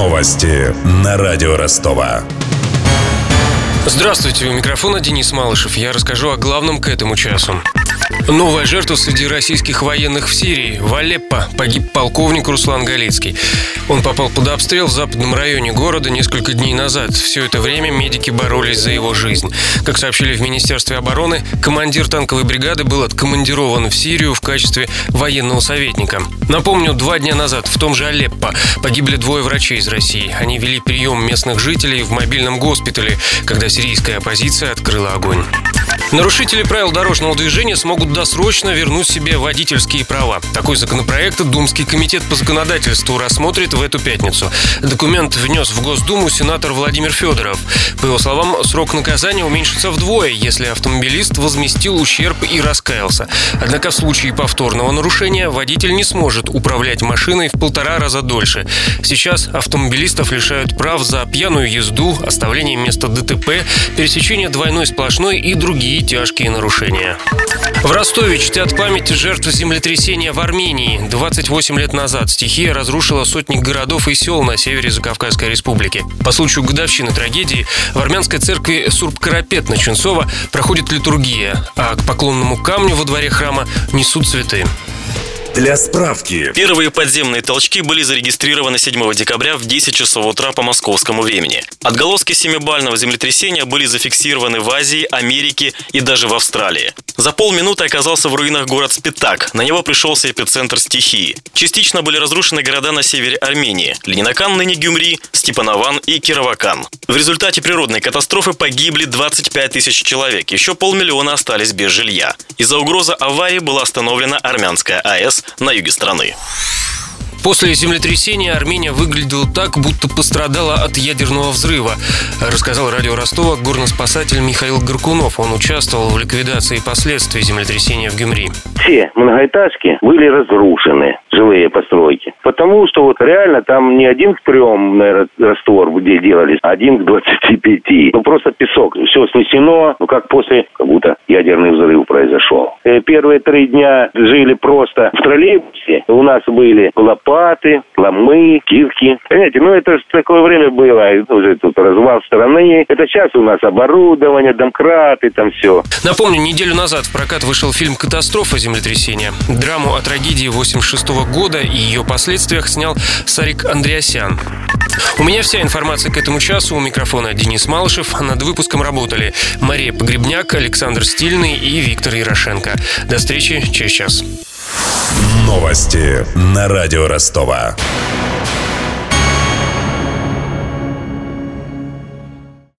Новости на радио Ростова. Здравствуйте, у микрофона Денис Малышев. Я расскажу о главном к этому часу. Новая жертва среди российских военных в Сирии. В Алеппо погиб полковник Руслан Галицкий. Он попал под обстрел в западном районе города несколько дней назад. Все это время медики боролись за его жизнь. Как сообщили в Министерстве обороны, командир танковой бригады был откомандирован в Сирию в качестве военного советника. Напомню, два дня назад в том же Алеппо погибли двое врачей из России. Они вели прием местных жителей в мобильном госпитале, когда сирийская оппозиция открыла огонь. Нарушители правил дорожного движения смогут досрочно вернуть себе водительские права. Такой законопроект Думский комитет по законодательству рассмотрит в эту пятницу. Документ внес в Госдуму сенатор Владимир Федоров. По его словам, срок наказания уменьшится вдвое, если автомобилист возместил ущерб и раскаялся. Однако в случае повторного нарушения водитель не сможет управлять машиной в полтора раза дольше. Сейчас автомобилистов лишают прав за пьяную езду, оставление места ДТП, пересечение двойной сплошной и другие тяжкие нарушения. В Ростове чтят память жертв землетрясения в Армении. 28 лет назад стихия разрушила сотни городов и сел на севере Закавказской республики. По случаю годовщины трагедии в армянской церкви Сурб-Карапет на Чунцова проходит литургия, а к поклонному камню во дворе храма несут цветы. Для справки. Первые подземные толчки были зарегистрированы 7 декабря в 10 часов утра по московскому времени. Отголоски семибального землетрясения были зафиксированы в Азии, Америке и даже в Австралии. За полминуты оказался в руинах город Спитак. На него пришелся эпицентр стихии. Частично были разрушены города на севере Армении – Ленинакан, ныне Гюмри, Степанован и Кировакан. В результате природной катастрофы погибли 25 тысяч человек, еще полмиллиона остались без жилья. Из-за угрозы аварии была остановлена армянская АЭС на юге страны. После землетрясения Армения выглядела так, будто пострадала от ядерного взрыва, рассказал радио Ростова горноспасатель Михаил Горкунов. Он участвовал в ликвидации последствий землетрясения в Гюмри. Все многоэтажки были разрушены, жилые постройки. Потому что вот реально там не один к трем, наверное, раствор где делали, а один к двадцати пяти. Ну просто песок. Все снесено, ну как после, как будто ядерный взрыв произошел. Э, Первые три дня жили просто в троллейбусе. У нас были лопаты, ломы, кирки. Понимаете, ну это же такое время было. Уже тут развал страны. Это сейчас у нас оборудование, домкраты, там все. Напомню, неделю назад в прокат вышел фильм «Катастрофа землетрясения». Драму о трагедии 86 года и ее последствиях снял Сарик Андреасян. У меня вся информация к этому часу. У микрофона Денис Малышев. Над выпуском работали Мария Погребняк, Александр Стильный и Виктор Ярошенко. До встречи через час. Новости на радио Ростова.